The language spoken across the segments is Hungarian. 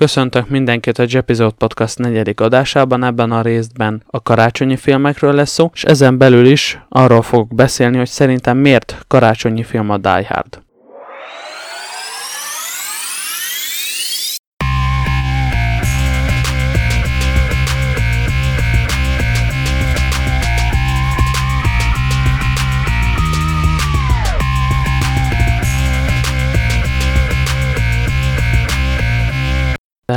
Köszöntök mindenkit a Jepizode Podcast negyedik adásában, ebben a részben a karácsonyi filmekről lesz szó, és ezen belül is arról fogok beszélni, hogy szerintem miért karácsonyi film a Die Hard.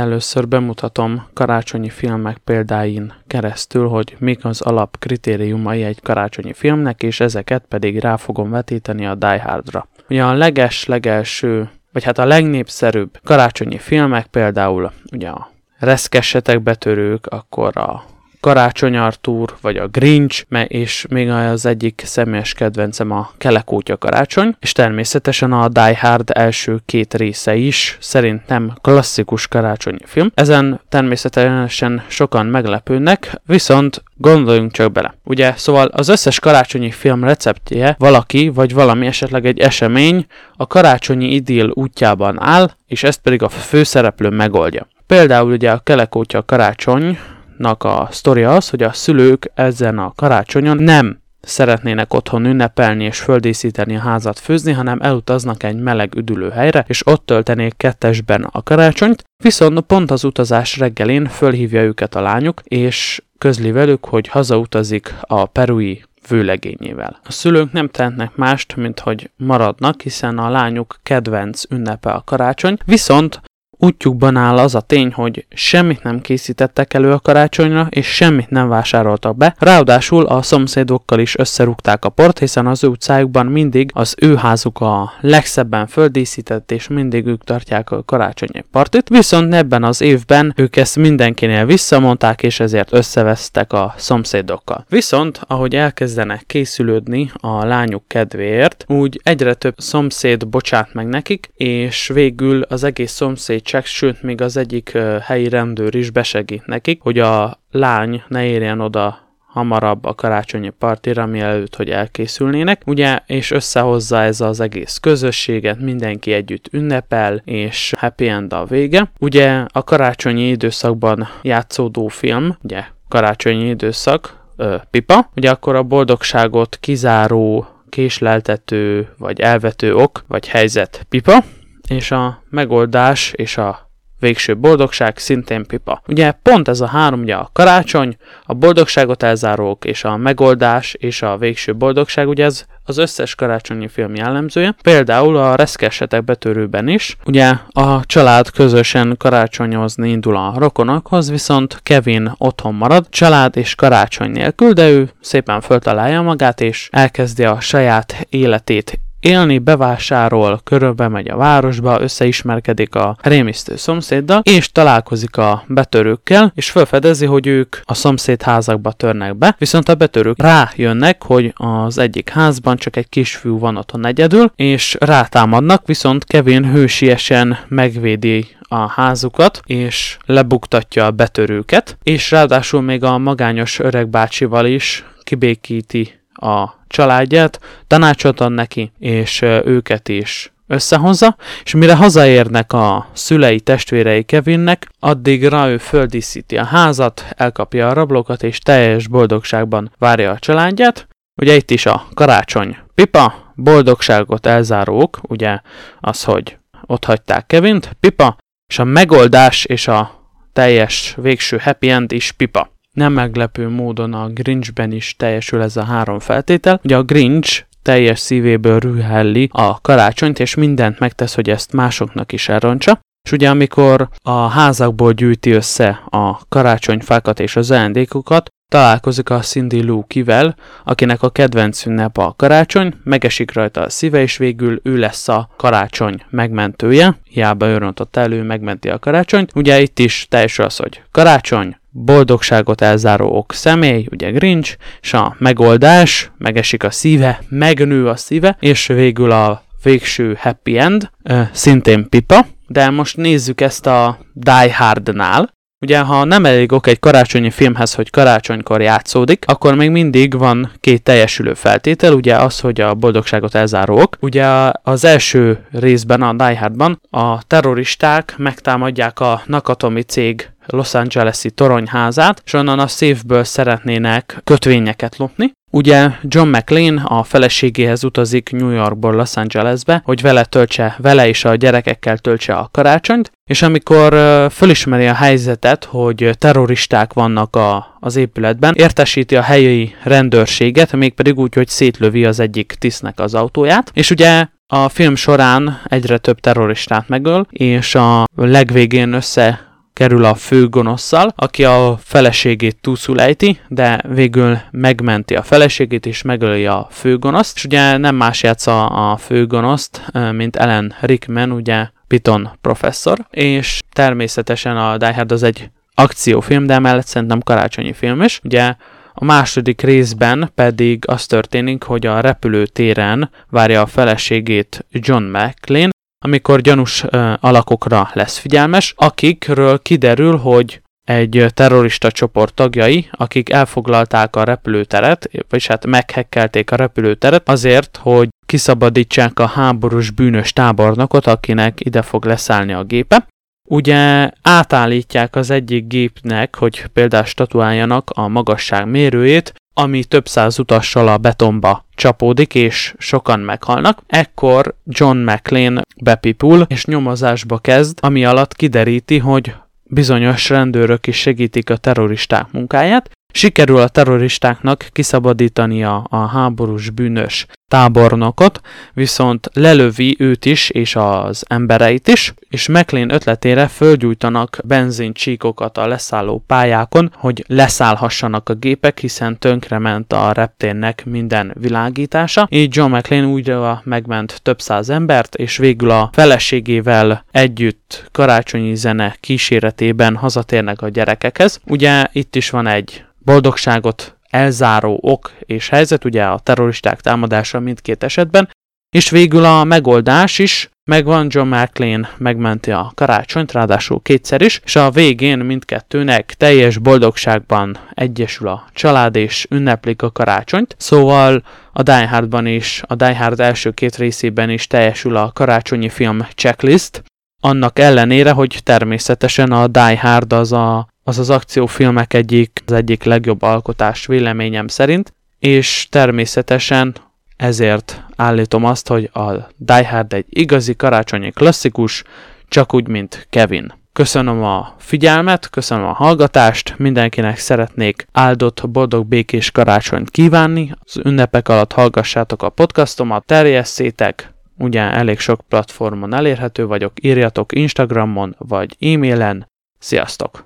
Először bemutatom karácsonyi filmek példáin keresztül, hogy mik az alap kritériumai egy karácsonyi filmnek, és ezeket pedig rá fogom vetíteni a Die Hardra. Ugye a leges-legelső, vagy hát a legnépszerűbb karácsonyi filmek például ugye a Reszkessetek betörők, akkor a Karácsony Artúr, vagy a Grinch, és még az egyik személyes kedvencem a Kelekótya Karácsony, és természetesen a Die Hard első két része is szerintem klasszikus karácsonyi film. Ezen természetesen sokan meglepődnek, viszont gondoljunk csak bele. Ugye, szóval az összes karácsonyi film receptje valaki, vagy valami esetleg egy esemény a karácsonyi idill útjában áll, és ezt pedig a főszereplő megoldja. Például ugye a Kelekótya Karácsony nak a sztoria az, hogy a szülők ezen a karácsonyon nem szeretnének otthon ünnepelni és földíszíteni a házat főzni, hanem elutaznak egy meleg üdülőhelyre, és ott töltenék kettesben a karácsonyt, viszont pont az utazás reggelén fölhívja őket a lányuk, és közli velük, hogy hazautazik a perui vőlegényével. A szülők nem tehetnek mást, mint hogy maradnak, hiszen a lányuk kedvenc ünnepe a karácsony, viszont Útjukban áll az a tény, hogy semmit nem készítettek elő a karácsonyra, és semmit nem vásároltak be, ráadásul a szomszédokkal is összerúgták a port, hiszen az ő utcájukban mindig az ő házuk a legszebben földíszített, és mindig ők tartják a karácsonyi partit, viszont ebben az évben ők ezt mindenkinél visszamondták, és ezért összevesztek a szomszédokkal. Viszont, ahogy elkezdenek készülődni a lányuk kedvéért, úgy egyre több szomszéd bocsát meg nekik, és végül az egész szomszéd segítsek, sőt, még az egyik helyi rendőr is besegít nekik, hogy a lány ne érjen oda hamarabb a karácsonyi partira, mielőtt, hogy elkészülnének, ugye, és összehozza ez az egész közösséget, mindenki együtt ünnepel, és happy end a vége. Ugye a karácsonyi időszakban játszódó film, ugye karácsonyi időszak, ö, pipa, ugye akkor a boldogságot kizáró késleltető, vagy elvető ok, vagy helyzet pipa, és a megoldás és a végső boldogság szintén pipa. Ugye pont ez a három, ugye a karácsony, a boldogságot elzárók és a megoldás és a végső boldogság, ugye ez az összes karácsonyi film jellemzője. Például a reszkessetek betörőben is, ugye a család közösen karácsonyozni indul a rokonokhoz, viszont Kevin otthon marad, család és karácsony nélkül, de ő szépen föltalálja magát, és elkezdi a saját életét élni, bevásárol, körülbe megy a városba, összeismerkedik a rémisztő szomszéddal, és találkozik a betörőkkel, és felfedezi, hogy ők a szomszéd házakba törnek be, viszont a betörők rájönnek, hogy az egyik házban csak egy kisfiú van otthon egyedül, és rátámadnak, viszont Kevin hősiesen megvédi a házukat, és lebuktatja a betörőket, és ráadásul még a magányos öreg bácsival is kibékíti a családját, tanácsot ad neki, és őket is összehozza, és mire hazaérnek a szülei testvérei Kevinnek, addigra ő földíszíti a házat, elkapja a rablokat, és teljes boldogságban várja a családját. Ugye itt is a karácsony pipa, boldogságot elzárók, ugye az, hogy ott hagyták Kevint, pipa, és a megoldás és a teljes végső happy end is pipa. Nem meglepő módon a Grinchben is teljesül ez a három feltétel. Ugye a Grinch teljes szívéből rühelli a karácsonyt, és mindent megtesz, hogy ezt másoknak is elrontsa. És ugye amikor a házakból gyűjti össze a karácsonyfákat és az ajándékokat, találkozik a Cindy Lou kivel, akinek a kedvenc ünnep a karácsony, megesik rajta a szíve, és végül ő lesz a karácsony megmentője. Hiába ő elő, megmenti a karácsonyt. Ugye itt is teljesül az, hogy karácsony, boldogságot elzáró ok személy, ugye Grinch, és a megoldás, megesik a szíve, megnő a szíve, és végül a végső happy end, szintén pipa, de most nézzük ezt a Die Hardnál. Ugye, ha nem elég ok egy karácsonyi filmhez, hogy karácsonykor játszódik, akkor még mindig van két teljesülő feltétel, ugye az, hogy a boldogságot elzáró ok. Ugye az első részben, a Die Hardban a terroristák megtámadják a Nakatomi cég Los Angeles-i toronyházát, és onnan a széfből szeretnének kötvényeket lopni. Ugye John McLean a feleségéhez utazik New Yorkból Los Angelesbe, hogy vele töltse, vele és a gyerekekkel töltse a karácsonyt, és amikor fölismeri a helyzetet, hogy terroristák vannak a, az épületben, értesíti a helyi rendőrséget, mégpedig úgy, hogy szétlövi az egyik tisztnek az autóját, és ugye a film során egyre több terroristát megöl, és a legvégén össze kerül a főgonosszal, aki a feleségét túlszul ejti, de végül megmenti a feleségét és megöli a főgonoszt, és ugye nem más játsza a főgonoszt, mint Ellen Rickman, ugye Piton professzor, és természetesen a Die Hard az egy akciófilm, de emellett szerintem karácsonyi film is. Ugye a második részben pedig az történik, hogy a repülőtéren várja a feleségét John McClane, amikor gyanús alakokra lesz figyelmes, akikről kiderül, hogy egy terrorista csoport tagjai, akik elfoglalták a repülőteret, vagyis hát meghekkelték a repülőteret azért, hogy kiszabadítsák a háborús bűnös tábornokot, akinek ide fog leszállni a gépe. Ugye átállítják az egyik gépnek, hogy például statuáljanak a magasság mérőjét, ami több száz utassal a betonba csapódik, és sokan meghalnak. Ekkor John McLean bepipul, és nyomozásba kezd, ami alatt kideríti, hogy bizonyos rendőrök is segítik a terroristák munkáját, Sikerül a terroristáknak kiszabadítani a, a háborús bűnös tábornokot, viszont lelövi őt is és az embereit is, és McLean ötletére fölgyújtanak benzincsíkokat a leszálló pályákon, hogy leszállhassanak a gépek, hiszen tönkrement a reptérnek minden világítása. Így John McLean újra megment több száz embert, és végül a feleségével együtt karácsonyi zene kíséretében hazatérnek a gyerekekhez. Ugye itt is van egy boldogságot elzáró ok és helyzet, ugye a terroristák támadása mindkét esetben, és végül a megoldás is megvan, John McLean megmenti a karácsonyt, ráadásul kétszer is, és a végén mindkettőnek teljes boldogságban egyesül a család, és ünneplik a karácsonyt. Szóval a Die Hardban is, a Die Hard első két részében is teljesül a karácsonyi film checklist, annak ellenére, hogy természetesen a Die Hard az a az az akciófilmek egyik, az egyik legjobb alkotás véleményem szerint, és természetesen ezért állítom azt, hogy a Die Hard egy igazi karácsonyi klasszikus, csak úgy, mint Kevin. Köszönöm a figyelmet, köszönöm a hallgatást, mindenkinek szeretnék áldott, boldog, békés karácsonyt kívánni. Az ünnepek alatt hallgassátok a podcastomat, terjesszétek, ugye elég sok platformon elérhető vagyok, írjatok Instagramon vagy e-mailen. Sziasztok!